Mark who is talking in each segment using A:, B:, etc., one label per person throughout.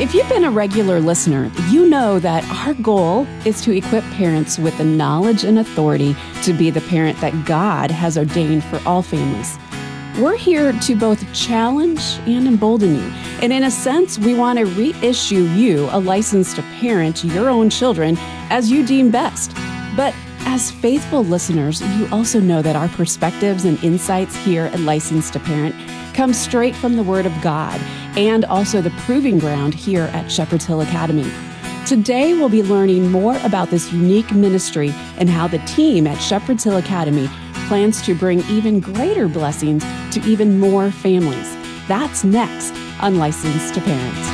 A: If you've been a regular listener, you know that our goal is to equip parents with the knowledge and authority to be the parent that God has ordained for all families. We're here to both challenge and embolden you. And in a sense, we want to reissue you a license to parent your own children as you deem best. But as faithful listeners, you also know that our perspectives and insights here at License to Parent come straight from the Word of God and also the proving ground here at Shepherd's Hill Academy. Today, we'll be learning more about this unique ministry and how the team at Shepherd's Hill Academy plans to bring even greater blessings to even more families. That's next on License to Parent.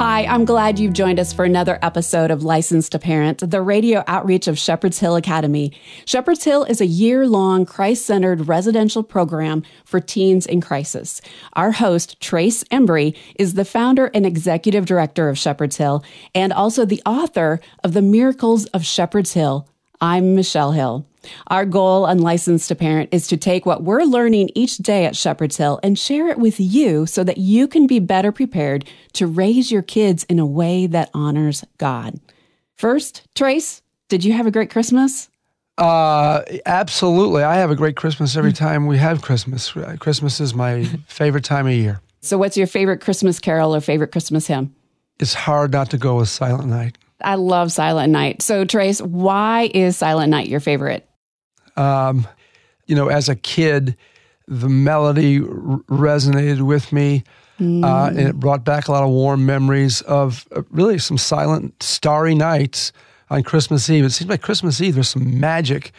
A: Hi, I'm glad you've joined us for another episode of License to Parent, the radio outreach of Shepherd's Hill Academy. Shepherd's Hill is a year long Christ centered residential program for teens in crisis. Our host, Trace Embry, is the founder and executive director of Shepherd's Hill and also the author of The Miracles of Shepherd's Hill. I'm Michelle Hill. Our goal on License to Parent is to take what we're learning each day at Shepherd's Hill and share it with you so that you can be better prepared to raise your kids in a way that honors God. First, Trace, did you have a great Christmas?
B: Uh, absolutely. I have a great Christmas every time we have Christmas. Christmas is my favorite time of year.
A: So, what's your favorite Christmas carol or favorite Christmas hymn?
B: It's hard not to go with Silent Night.
A: I love Silent Night. So, Trace, why is Silent Night your favorite?
B: Um, you know, as a kid, the melody r- resonated with me. Mm. Uh, and it brought back a lot of warm memories of uh, really some silent, starry nights on Christmas Eve. It seems like Christmas Eve, there's some magic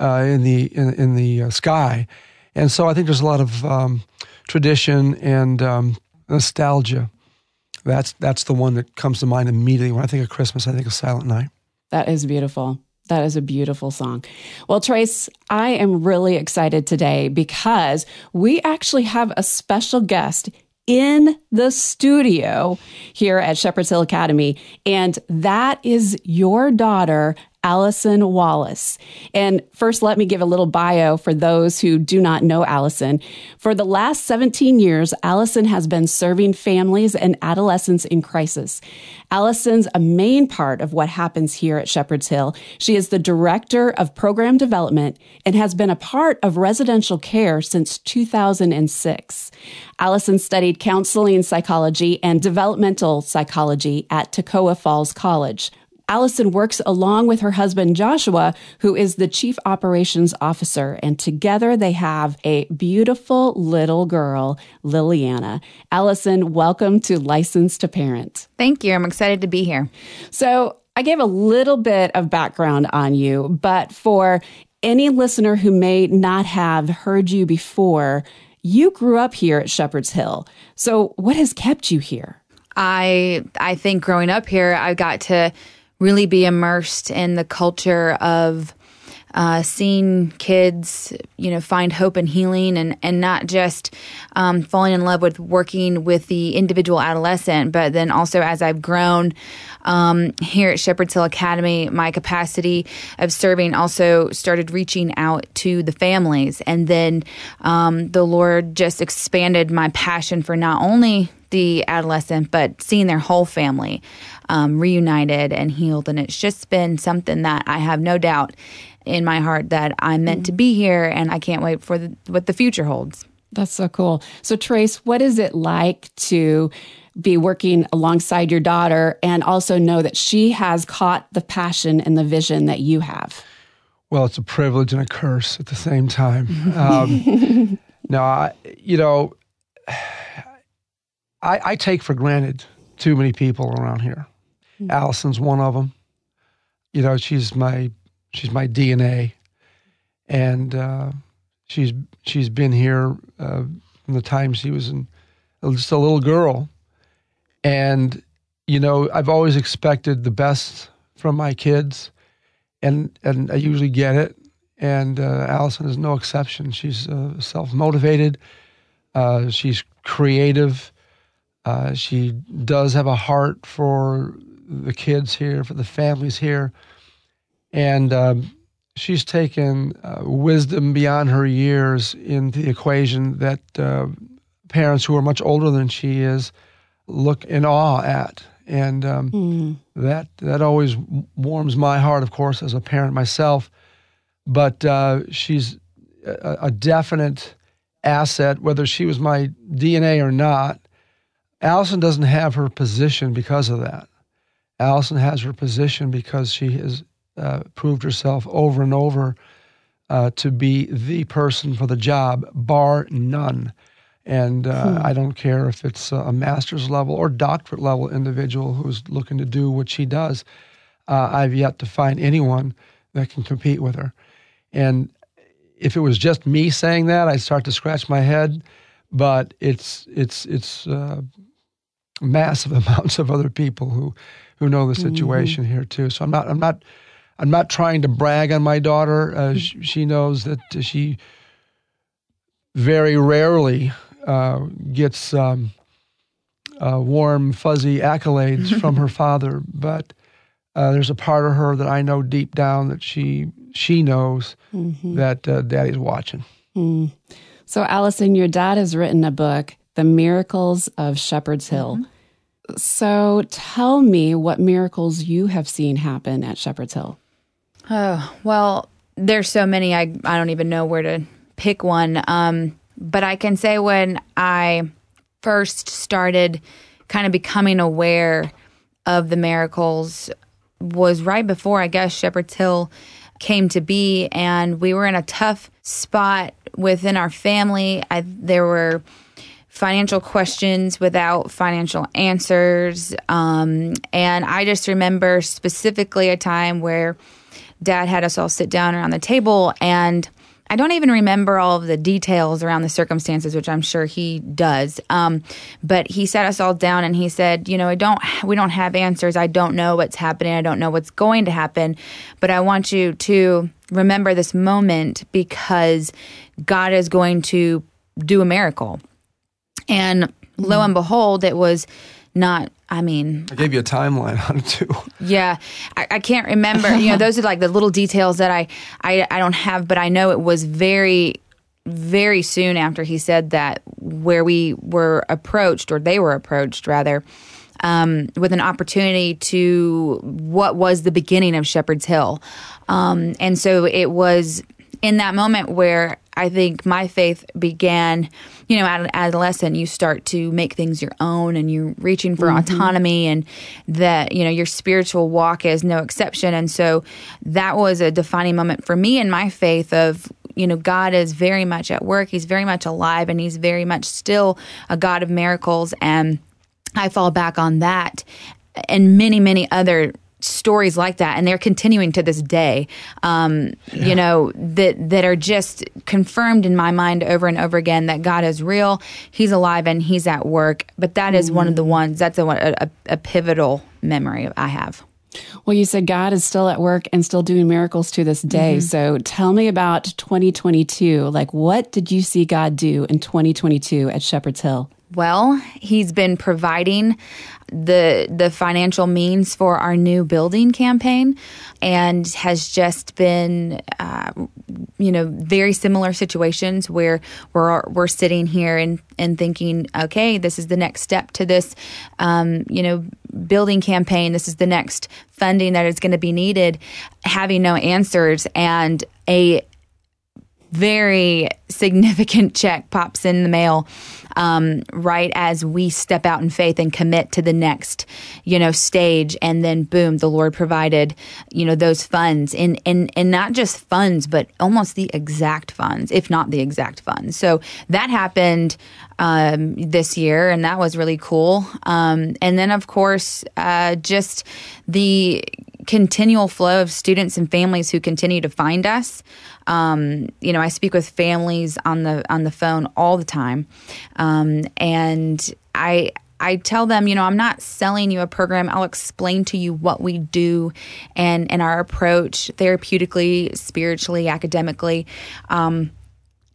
B: uh, in the in, in the uh, sky, and so I think there's a lot of um, tradition and um, nostalgia. That's that's the one that comes to mind immediately when I think of Christmas. I think of Silent Night.
A: That is beautiful. That is a beautiful song. Well, Trace, I am really excited today because we actually have a special guest in the studio here at Shepherd's Hill Academy, and that is your daughter, Allison Wallace. And first, let me give a little bio for those who do not know Allison. For the last 17 years, Allison has been serving families and adolescents in crisis. Allison's a main part of what happens here at Shepherd's Hill. She is the director of program development and has been a part of residential care since 2006. Allison studied counseling psychology and developmental psychology at Toccoa Falls College. Allison works along with her husband Joshua, who is the chief operations officer, and together they have a beautiful little girl, Liliana. Allison, welcome to License to Parent.
C: Thank you. I'm excited to be here.
A: So, I gave a little bit of background on you, but for any listener who may not have heard you before, you grew up here at Shepherd's Hill. So, what has kept you here?
C: I I think growing up here, I got to really be immersed in the culture of uh, seeing kids, you know, find hope and healing, and and not just um, falling in love with working with the individual adolescent, but then also as I've grown um, here at Shepherd's Hill Academy, my capacity of serving also started reaching out to the families, and then um, the Lord just expanded my passion for not only the adolescent, but seeing their whole family um, reunited and healed. And it's just been something that I have no doubt in my heart that I'm meant mm-hmm. to be here, and I can't wait for the, what the future holds.
A: That's so cool. So, Trace, what is it like to be working alongside your daughter and also know that she has caught the passion and the vision that you have?
B: Well, it's a privilege and a curse at the same time. Um, no, I, you know, I, I, take for granted too many people around here. Mm-hmm. Allison's one of them. You know, she's my she's my DNA, and uh, she's she's been here uh, from the time she was in, just a little girl, and you know I've always expected the best from my kids, and and I usually get it. And uh, Allison is no exception. She's uh, self motivated. Uh, she's creative. Uh, she does have a heart for the kids here, for the families here. And um, she's taken uh, wisdom beyond her years in the equation that uh, parents who are much older than she is look in awe at, and um, mm. that that always warms my heart, of course, as a parent myself. But uh, she's a, a, definite asset, whether she was my DNA or not. Allison doesn't have her position because of that. Allison has her position because she has uh, proved herself over and over uh, to be the person for the job, bar none. And uh, hmm. I don't care if it's a master's level or doctorate level individual who's looking to do what she does. Uh, I've yet to find anyone that can compete with her. And if it was just me saying that, I'd start to scratch my head. But it's it's it's uh, massive amounts of other people who who know the mm-hmm. situation mm-hmm. here too. So I'm not I'm not I'm not trying to brag on my daughter. Uh, mm-hmm. she knows that she very rarely uh, gets um, uh, warm, fuzzy accolades from her father, but uh, there's a part of her that I know deep down that she she knows mm-hmm. that uh, Daddy's watching. Mm.
A: So, Allison, your dad has written a book, "The Miracles of Shepherd's Hill." Mm-hmm. So, tell me what miracles you have seen happen at Shepherd's Hill.
C: Oh well, there's so many. I I don't even know where to pick one. Um, but I can say when I first started kind of becoming aware of the miracles was right before I guess Shepherd's Hill came to be, and we were in a tough spot within our family. I, there were financial questions without financial answers, um, and I just remember specifically a time where Dad had us all sit down around the table and I don't even remember all of the details around the circumstances, which I'm sure he does. Um, but he sat us all down and he said, "You know, I don't. We don't have answers. I don't know what's happening. I don't know what's going to happen. But I want you to remember this moment because God is going to do a miracle." And lo and behold, it was not I mean,
B: I gave you a timeline on it too.
C: Yeah, I, I, can't remember. You know, those are like the little details that I, I, I don't have, but I know it was very, very soon after he said that where we were approached, or they were approached rather, um, with an opportunity to what was the beginning of Shepherd's Hill, um, and so it was in that moment where I think my faith began you know, at an adolescent, you start to make things your own and you're reaching for mm-hmm. autonomy and that, you know, your spiritual walk is no exception. And so that was a defining moment for me in my faith of, you know, God is very much at work. He's very much alive and he's very much still a God of miracles. And I fall back on that and many, many other stories like that and they're continuing to this day um, yeah. you know that that are just confirmed in my mind over and over again that god is real he's alive and he's at work but that is mm-hmm. one of the mm-hmm. ones that's a, a, a pivotal memory i have
A: well, you said God is still at work and still doing miracles to this day. Mm-hmm. So tell me about 2022. Like, what did you see God do in 2022 at Shepherd's Hill?
C: Well, he's been providing the the financial means for our new building campaign, and has just been, uh, you know, very similar situations where we're we're sitting here and and thinking, okay, this is the next step to this, um, you know, building campaign. This is the next funding that is going to be needed, having no answers and a very significant check pops in the mail um, right as we step out in faith and commit to the next, you know, stage. And then boom, the Lord provided, you know, those funds and, and, and not just funds, but almost the exact funds, if not the exact funds. So that happened um, this year, and that was really cool. Um, and then, of course, uh, just the continual flow of students and families who continue to find us. Um, you know, I speak with families on the on the phone all the time, um, and I I tell them, you know, I'm not selling you a program. I'll explain to you what we do and and our approach therapeutically, spiritually, academically. Um,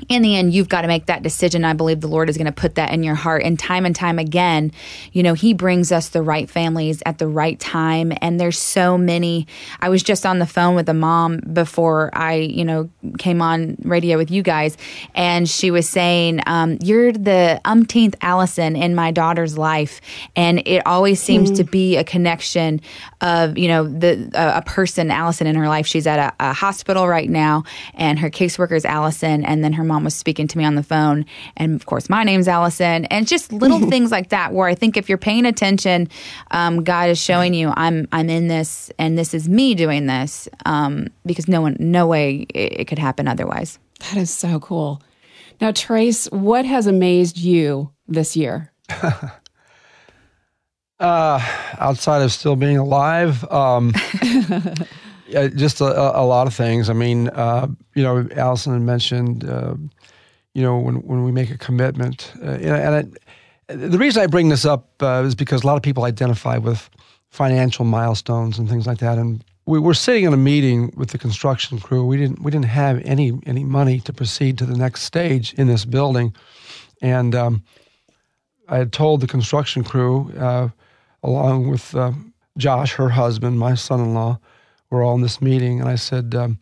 C: in the end, you've got to make that decision. I believe the Lord is going to put that in your heart. And time and time again, you know, He brings us the right families at the right time. And there's so many. I was just on the phone with a mom before I, you know, came on radio with you guys. And she was saying, um, You're the umpteenth Allison in my daughter's life. And it always seems mm-hmm. to be a connection of, you know, the uh, a person, Allison, in her life. She's at a, a hospital right now, and her caseworker is Allison. And then her mom mom was speaking to me on the phone. And of course, my name's Allison. And just little things like that, where I think if you're paying attention, um, God is showing you, I'm I'm in this, and this is me doing this, um, because no one, no way it, it could happen otherwise.
A: That is so cool. Now, Trace, what has amazed you this year?
B: uh, outside of still being alive. Um, just a, a, lot of things. I mean, uh, you know, Allison mentioned, uh, you know, when, when we make a commitment, uh, and, and I, the reason I bring this up uh, is because a lot of people identify with financial milestones and things like that. And we were sitting in a meeting with the construction crew. We didn't we didn't have any any money to proceed to the next stage in this building, and um, I had told the construction crew, uh, along with Josh, her husband, my son-in-law we're all in this meeting, and I said, um,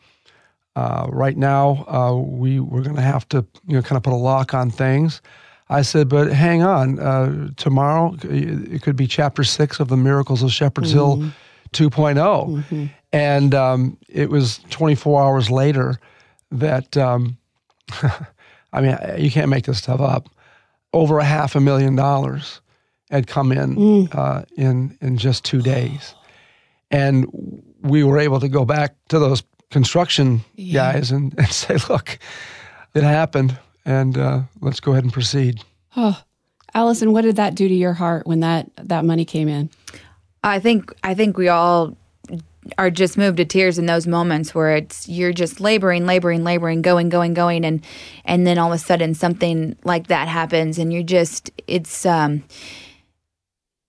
B: uh, right now uh, we we're going to have to you know kind of put a lock on things. I said, but hang on, uh, tomorrow it could be chapter six of the Miracles of Shepherd's mm-hmm. Hill 2.0, mm-hmm. and um, it was 24 hours later that um, I mean you can't make this stuff up. Over a half a million dollars had come in mm. Uh, in in just two days. And we were able to go back to those construction yeah. guys and, and say, look, it happened and uh, let's go ahead and proceed.
A: Oh, Allison, what did that do to your heart when that, that money came in?
C: I think I think we all are just moved to tears in those moments where it's you're just laboring, laboring, laboring, going, going, going, and and then all of a sudden something like that happens, and you're just it's um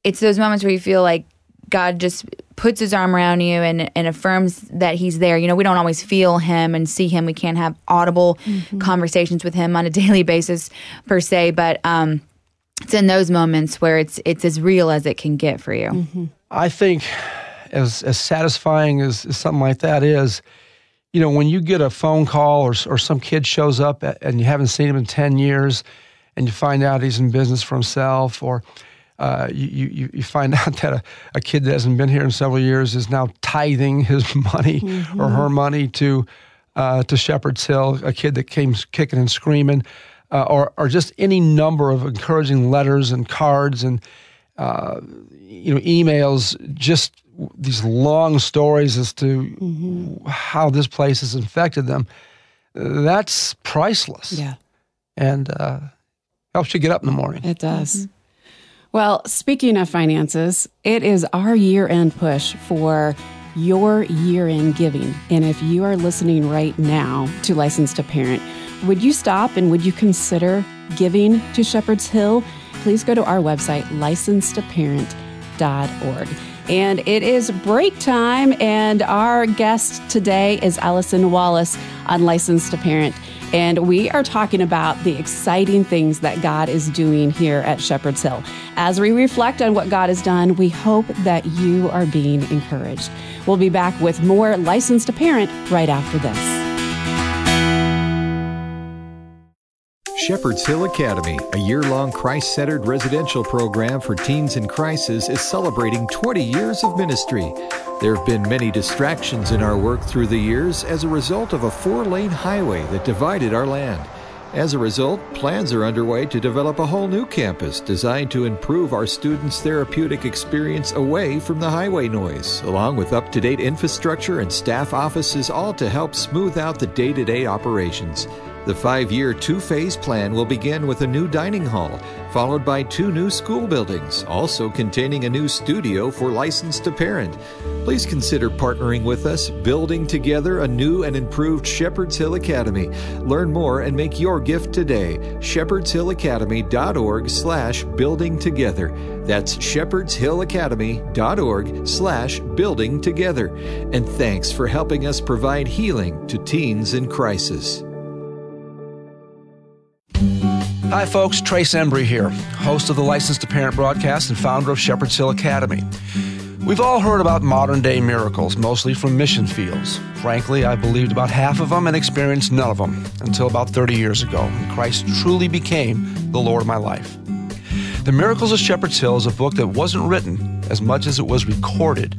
C: it's those moments where you feel like God just puts his arm around you and, and affirms that he's there. You know, we don't always feel him and see him. We can't have audible mm-hmm. conversations with him on a daily basis per se, but um, it's in those moments where it's it's as real as it can get for you. Mm-hmm.
B: I think as as satisfying as, as, something like that is, you know, when you get a phone call or or some kid shows up and you haven't seen him in 10 years and you find out he's in business for himself or uh, you, you, you, find out that a, a, kid that hasn't been here in several years is now tithing his money mm-hmm. or her mm-hmm. money to uh, to Shepherd's Hill, a kid that came kicking and screaming, uh, or, or just any number of encouraging letters and cards and uh, you know emails, just these long stories as to mm-hmm. how this place has infected them. That's priceless.
A: Yeah,
B: and uh, helps you get up in the morning.
A: It does. Mm-hmm. Well, speaking of finances, it is our year end push for your year end giving. And if you are listening right now to Licensed to Parent, would you stop and would you consider giving to Shepherd's Hill? Please go to our website, licensedtoparent.org. And it is break time, and our guest today is Allison Wallace on Licensed to Parent. And we are talking about the exciting things that God is doing here at Shepherd's Hill. As we reflect on what God has done, we hope that you are being encouraged. We'll be back with more Licensed to Parent right after this.
D: Shepherd's Hill Academy, a year long Christ centered residential program for teens in crisis, is celebrating 20 years of ministry. There have been many distractions in our work through the years as a result of a four lane highway that divided our land. As a result, plans are underway to develop a whole new campus designed to improve our students' therapeutic experience away from the highway noise, along with up to date infrastructure and staff offices, all to help smooth out the day to day operations. The five year, two phase plan will begin with a new dining hall, followed by two new school buildings, also containing a new studio for License to Parent. Please consider partnering with us, building together a new and improved Shepherd's Hill Academy. Learn more and make your gift today. ShepherdsHillAcademy.org slash building together. That's ShepherdsHillAcademy.org slash building together. And thanks for helping us provide healing to teens in crisis.
B: Hi, folks. Trace Embry here, host of the Licensed to Parent broadcast and founder of Shepherd's Hill Academy. We've all heard about modern day miracles, mostly from mission fields. Frankly, I believed about half of them and experienced none of them until about 30 years ago, when Christ truly became the Lord of my life. The Miracles of Shepherd's Hill is a book that wasn't written as much as it was recorded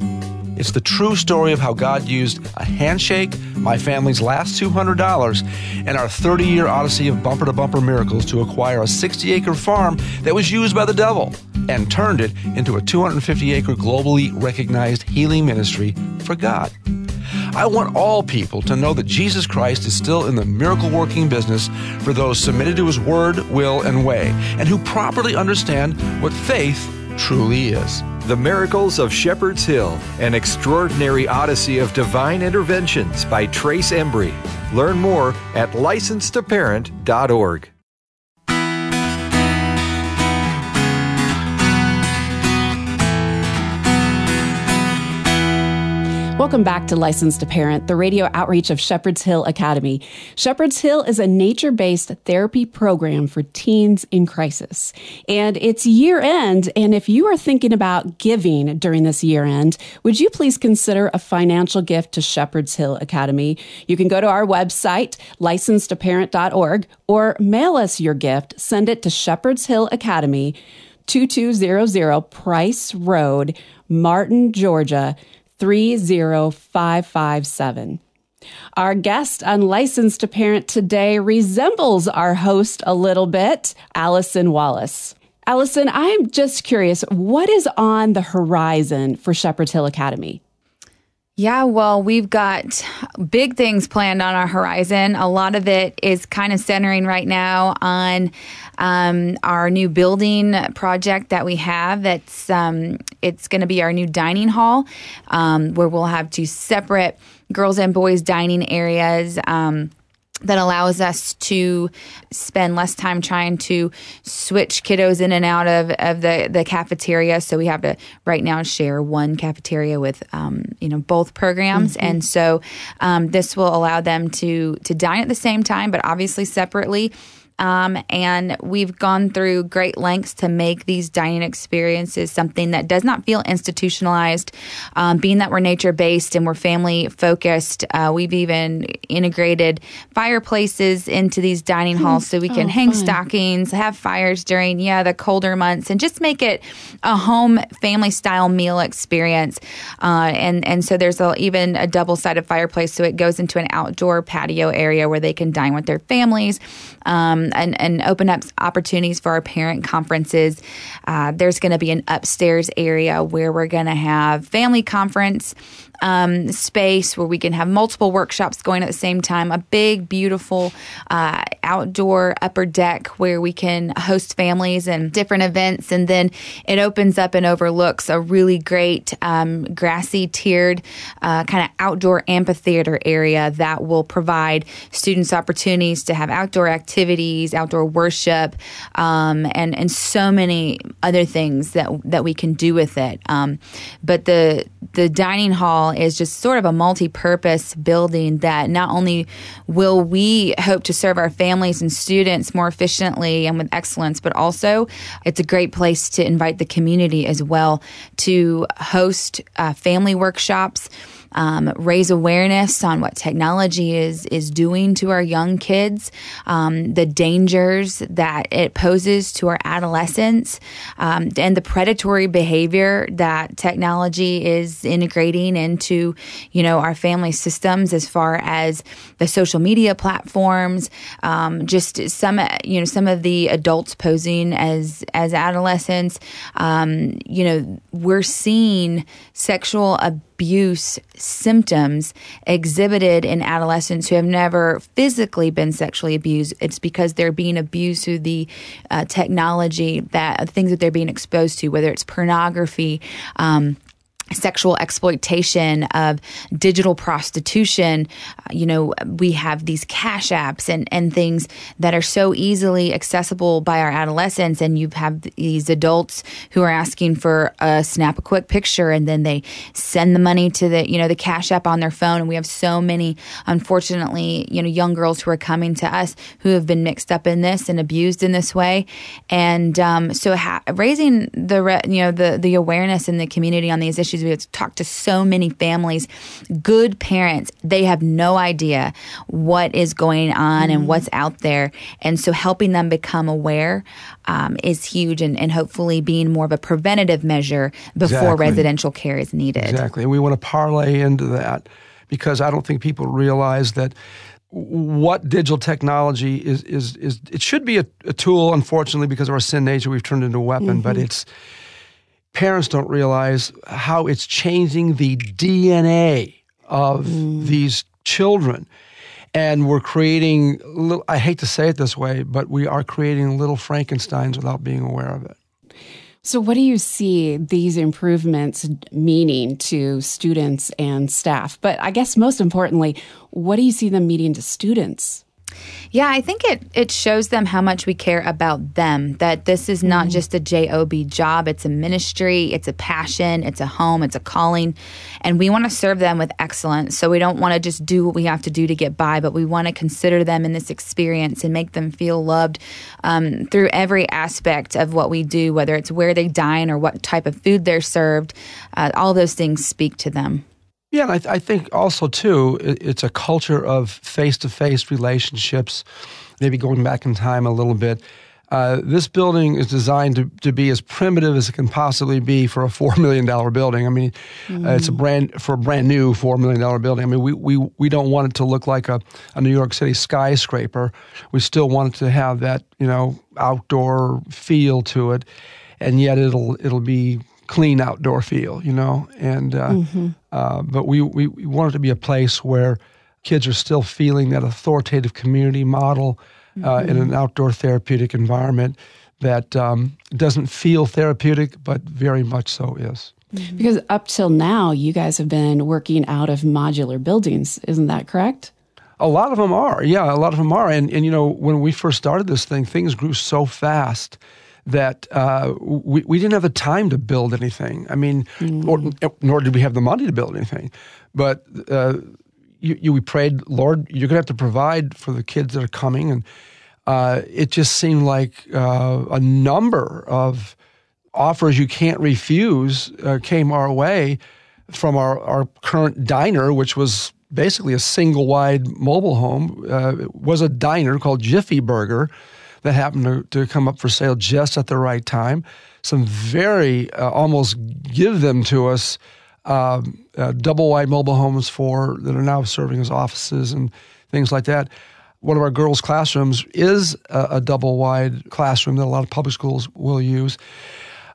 B: it's the true story of how God used a handshake, my family's last $200, and our 30 year odyssey of bumper to bumper miracles to acquire a 60 acre farm that was used by the devil and turned it into a 250 acre globally recognized healing ministry for God. I want all people to know that Jesus Christ is still in the miracle working business for those submitted to his word, will, and way, and who properly understand what faith truly is.
D: The Miracles of Shepherd's Hill, an extraordinary odyssey of divine interventions by Trace Embry. Learn more at licensedtoparent.org.
A: Welcome back to Licensed to Parent, the radio outreach of Shepherd's Hill Academy. Shepherd's Hill is a nature based therapy program for teens in crisis. And it's year end. And if you are thinking about giving during this year end, would you please consider a financial gift to Shepherd's Hill Academy? You can go to our website, licensedtoparent.org, or mail us your gift. Send it to Shepherd's Hill Academy, 2200 Price Road, Martin, Georgia. 30557. Our guest on Licensed to parent today resembles our host a little bit, Allison Wallace. Allison, I'm just curious, what is on the horizon for Shepherd Hill Academy?
C: Yeah, well, we've got big things planned on our horizon. A lot of it is kind of centering right now on um, our new building project that we have. That's um, it's going to be our new dining hall, um, where we'll have two separate girls and boys dining areas. Um, that allows us to spend less time trying to switch kiddos in and out of, of the, the cafeteria. So we have to right now share one cafeteria with um, you know both programs, mm-hmm. and so um, this will allow them to to dine at the same time, but obviously separately um, and we've gone through great lengths to make these dining experiences something that does not feel institutionalized. Um, being that we're nature based and we're family focused, uh, we've even integrated fireplaces into these dining halls so we can oh, hang fun. stockings, have fires during, yeah, the colder months, and just make it a home family style meal experience. Uh, and, and so there's a, even a double sided fireplace so it goes into an outdoor patio area where they can dine with their families um, and, and open up opportunities for our parent conferences. Uh, there's going to be an upstairs area where we're going to have family conference um, space where we can have multiple workshops going at the same time, a big, beautiful uh, outdoor upper deck where we can host families and different events. And then it opens up and overlooks a really great um, grassy tiered uh, kind of outdoor amphitheater area that will provide students opportunities to have outdoor activities, outdoor worship, um, and, and so many other things that, that we can do with it. Um, but the, the dining hall is just sort of a multi-purpose building that not only will we hope to serve our families and students more efficiently and with excellence, but also it's a great place to invite the community as well to host uh, family workshops um, raise awareness on what technology is is doing to our young kids, um, the dangers that it poses to our adolescents, um, and the predatory behavior that technology is integrating into you know our family systems as far as the social media platforms, um, just some you know some of the adults posing as as adolescents. Um, you know we're seeing sexual abuse abuse symptoms exhibited in adolescents who have never physically been sexually abused. It's because they're being abused through the uh, technology that things that they're being exposed to, whether it's pornography. Um, sexual exploitation of digital prostitution. Uh, you know we have these cash apps and and things that are so easily accessible by our adolescents and you have these adults who are asking for a snap a quick picture and then they send the money to the you know the cash app on their phone. And we have so many unfortunately you know young girls who are coming to us who have been mixed up in this and abused in this way. And um, so ha- raising the re- you know the the awareness in the community on these issues we have talked to so many families, good parents, they have no idea what is going on mm and what's out there. And so helping them become aware um, is huge and, and hopefully being more of a preventative measure before exactly. residential care is needed.
B: Exactly. And we want to parlay into that because I don't think people realize that what digital technology is is is it should be a, a, tool unfortunately because of our sin nature we've turned into a weapon mm-hmm. but it's parents don't realize how it's changing the DNA of mm. these children. And we're creating, little, I hate to say it this way, but we are creating little Frankensteins without being aware of it.
A: So, what do you see these improvements meaning to students and staff? But I guess most importantly, what do you see them meaning to students?
C: Yeah, I think it it shows them how much we care about them. That this is not mm-hmm. just a job job; it's a ministry, it's a passion, it's a home, it's a calling, and we want to serve them with excellence. So we don't want to just do what we have to do to get by, but we want to consider them in this experience and make them feel loved um, through every aspect of what we do, whether it's where they dine or what type of food they're served. Uh, all those things speak to them.
B: Yeah, I, th- I, think also too, it's a culture of face-to-face relationships. Maybe going back in time a little bit. Uh, this building is designed to, to be as primitive as it can possibly be for a four million dollar building. I mean, mm. uh, it's a mm. brand for a brand new four million dollar building. I mean, we, we, we don't want it to look like a, a New York City skyscraper. We still want it to have that you know outdoor feel to it, and yet it'll it'll be clean outdoor feel, you know. And uh, mm-hmm. uh, but we, we we want it to be a place where kids are still feeling that authoritative community model mm-hmm. uh, in an mm-hmm. outdoor therapeutic environment that um, doesn't feel therapeutic, but very much so is.
A: Mm-hmm. Because up till now, you guys have been working out of modular buildings, isn't that correct?
B: A lot of them are, yeah. A lot of them are, and and you know when we first started this thing, things grew so fast that uh, we, we didn't have the time to build anything. I mean, mm. or, nor did we have the money to build anything. But uh, you, you, we prayed, Lord, you're going to have to provide for the kids that are coming. And uh, it just seemed like uh, a number of offers you can't refuse uh, came our way from our, our current diner, which was basically a single wide mobile home, uh, was a diner called Jiffy Burger that happened to, to come up for sale just at the right time. Some very uh, almost give them to us um, uh, double wide mobile homes for that are now serving as offices and things like that. One of our girls' classrooms is a, a double wide classroom that a lot of public schools will use.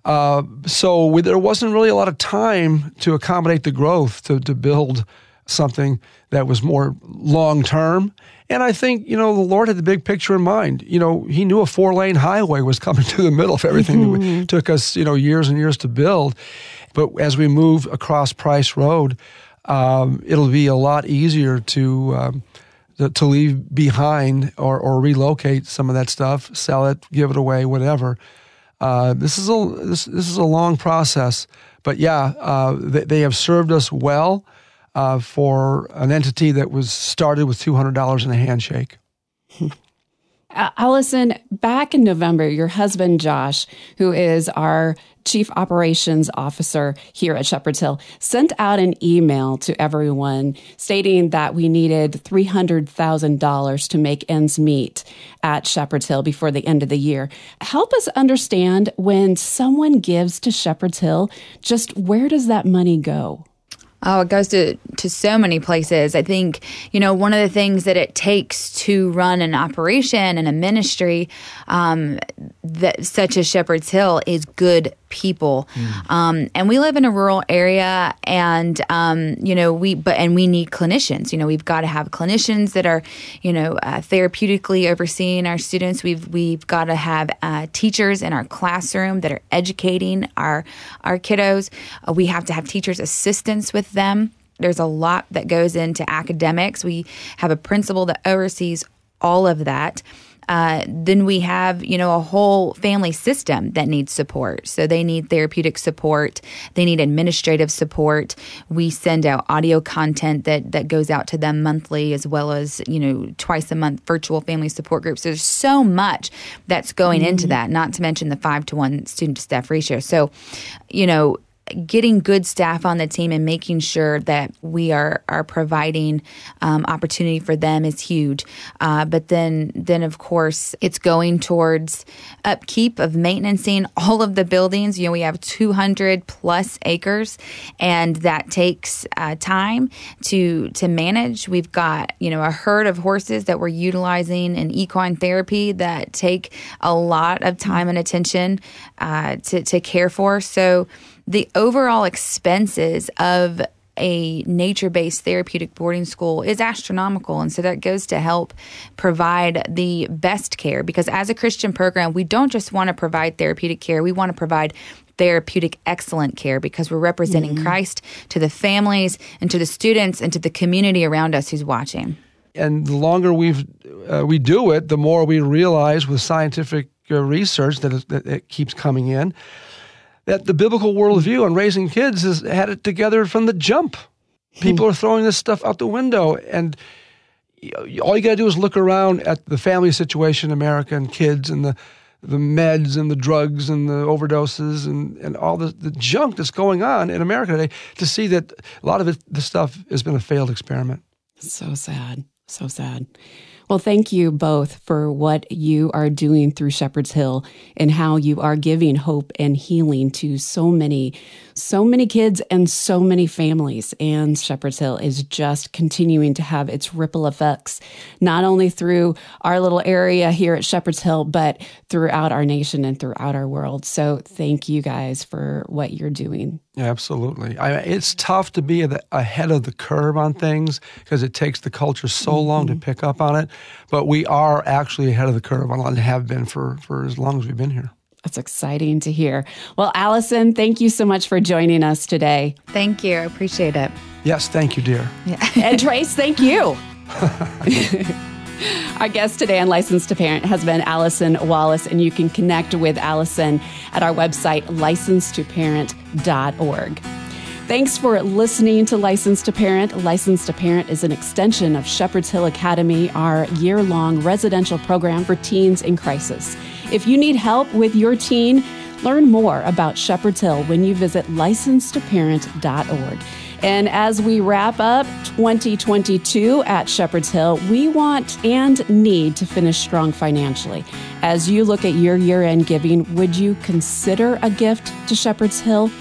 B: Uh, so we, there wasn't really a lot of time to accommodate the growth to, to build something that was more long term. And I think, you know, the Lord had the big picture in mind. You know, He knew a four lane highway was coming to the middle of everything mm-hmm. that took us, you know, years and years to build. But as we move across Price Road, um, it'll be a lot easier to. Um, to leave behind or, or relocate some of that stuff, sell it, give it away, whatever. Uh, this is a this, this is a long process, but yeah, uh, they, they, have served us well uh, for an entity that was started with $200 in a handshake.
A: Allison, back in November, your husband Josh, who is our chief operations officer here at Shepherd's Hill, sent out an email to everyone stating that we needed $300,000 to make ends meet at Shepherd's Hill before the end of the year. Help us understand when someone gives to Shepherd's Hill, just where does that money go?
C: Oh, it goes to, to so many places. I think, you know, one of the things that it takes to run an operation and a ministry um, that such as Shepherd's Hill is good people. Mm. Um, and we live in a rural area, and um, you know we but and we need clinicians. You know we've got to have clinicians that are you know uh, therapeutically overseeing our students. We've we've got to have uh, teachers in our classroom that are educating our our kiddos. Uh, we have to have teachers assistants with them. There's a lot that goes into academics. We have a principal that oversees all of that. Uh, then we have, you know, a whole family system that needs support. So they need therapeutic support. They need administrative support. We send out audio content that, that goes out to them monthly as well as, you know, twice a month virtual family support groups. There's so much that's going mm-hmm. into that, not to mention the five to one student to staff ratio. So, you know, getting good staff on the team and making sure that we are are providing um, opportunity for them is huge. Uh, but then then of course it's going towards upkeep of maintaining all of the buildings. You know we have 200 plus acres, and that takes uh, time to to manage. We've got you know a herd of horses that we're utilizing in equine therapy that take a lot of time and attention uh, to to care for. So the overall expenses of a nature based therapeutic boarding school is astronomical. And so that goes to help provide the best care because as a Christian program, we don't just want to provide therapeutic care, we want to provide therapeutic excellent care because we're representing mm-hmm. Christ to the families and to the students and to the community around us who's watching.
B: And the longer we uh, we do it, the more we realize with scientific uh, research that, that it keeps coming in that the biblical worldview on raising kids has had it together from the jump. Hmm. People are throwing this stuff out the window, and all you got to do is look around at the family situation in America and kids and the the meds and the drugs and the overdoses and, and all the, the junk that's going on in America today to see that a lot of it, the stuff has been a failed experiment.
A: So sad. So sad. Well, thank you both for what you are doing through Shepherd's Hill and how you are giving hope and healing to so many, so many kids and so many families. And Shepherd's Hill is just continuing to have its ripple effects, not only through our little area here at Shepherd's Hill, but throughout our nation and throughout our world. So thank you guys for what you're doing.
B: Absolutely. I, it's tough to be ahead of the curve on things because it takes the culture so mm-hmm. long to mm-hmm. pick up on it. But we are actually ahead of the curve and have been for, for as long as we've been here.
A: That's exciting to hear. Well, Allison, thank you so much for joining us today.
C: Thank you. I appreciate it.
B: Yes, thank you, dear.
A: Yeah. and Trace, thank you. Our guest today on Licensed to Parent has been Allison Wallace, and you can connect with Allison at our website, licensedtoparent.org. Thanks for listening to Licensed to Parent. Licensed to Parent is an extension of Shepherd's Hill Academy, our year long residential program for teens in crisis. If you need help with your teen, learn more about Shepherd's Hill when you visit licensedtoparent.org. And as we wrap up 2022 at Shepherd's Hill, we want and need to finish strong financially. As you look at your year end giving, would you consider a gift to Shepherd's Hill?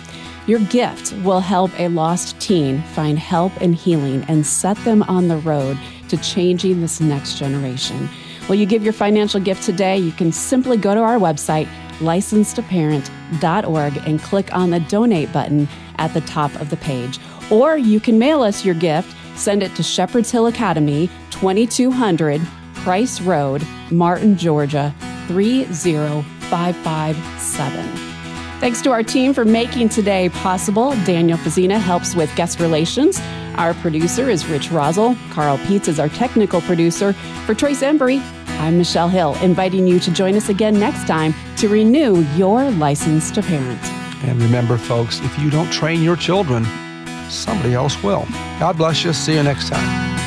A: Your gift will help a lost teen find help and healing and set them on the road to changing this next generation. Will you give your financial gift today? You can simply go to our website, licensedtoparent.org, and click on the donate button at the top of the page. Or you can mail us your gift. Send it to Shepherd's Hill Academy, 2200 Price Road, Martin, Georgia, 30557. Thanks to our team for making today possible. Daniel Fazina helps with guest relations. Our producer is Rich Rosel. Carl Peets is our technical producer. For Trace Embry, I'm Michelle Hill, inviting you to join us again next time to renew your license to parent.
B: And remember, folks, if you don't train your children, somebody else will. God bless you. See you next time.